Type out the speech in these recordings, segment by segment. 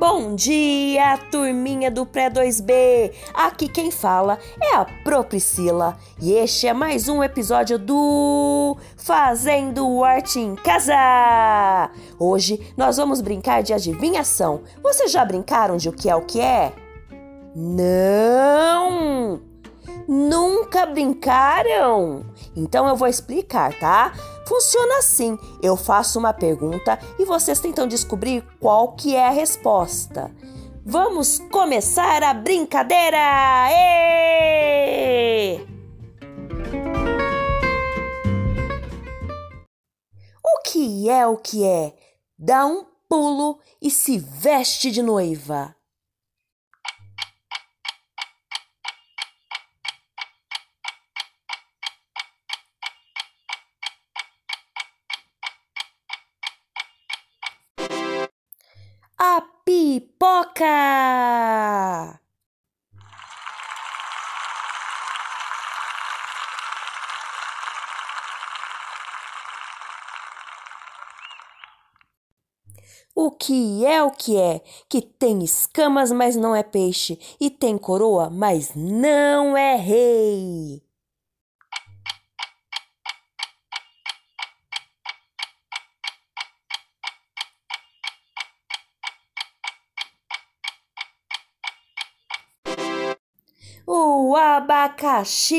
Bom dia, turminha do Pré 2B! Aqui quem fala é a Pro Priscila e este é mais um episódio do Fazendo Arte em Casa! Hoje nós vamos brincar de adivinhação. Vocês já brincaram de o que é o que é? Não! Nunca brincaram? Então eu vou explicar, tá? Funciona assim: eu faço uma pergunta e vocês tentam descobrir qual que é a resposta. Vamos começar a brincadeira! O que é o que é? Dá um pulo e se veste de noiva. A pipoca! O que é o que é? Que tem escamas, mas não é peixe, e tem coroa, mas não é rei. O abacaxi!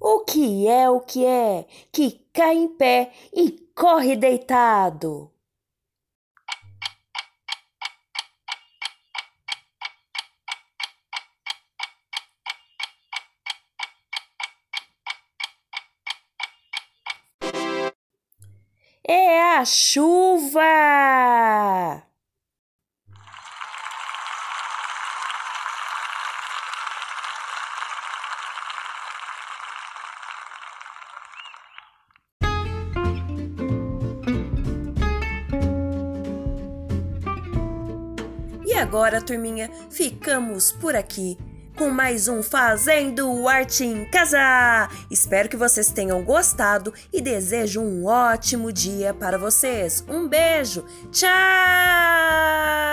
O que é o que é que cai em pé e corre deitado? A chuva! E agora, turminha, ficamos por aqui com mais um Fazendo Arte em Casa. Espero que vocês tenham gostado e desejo um ótimo dia para vocês. Um beijo, tchau!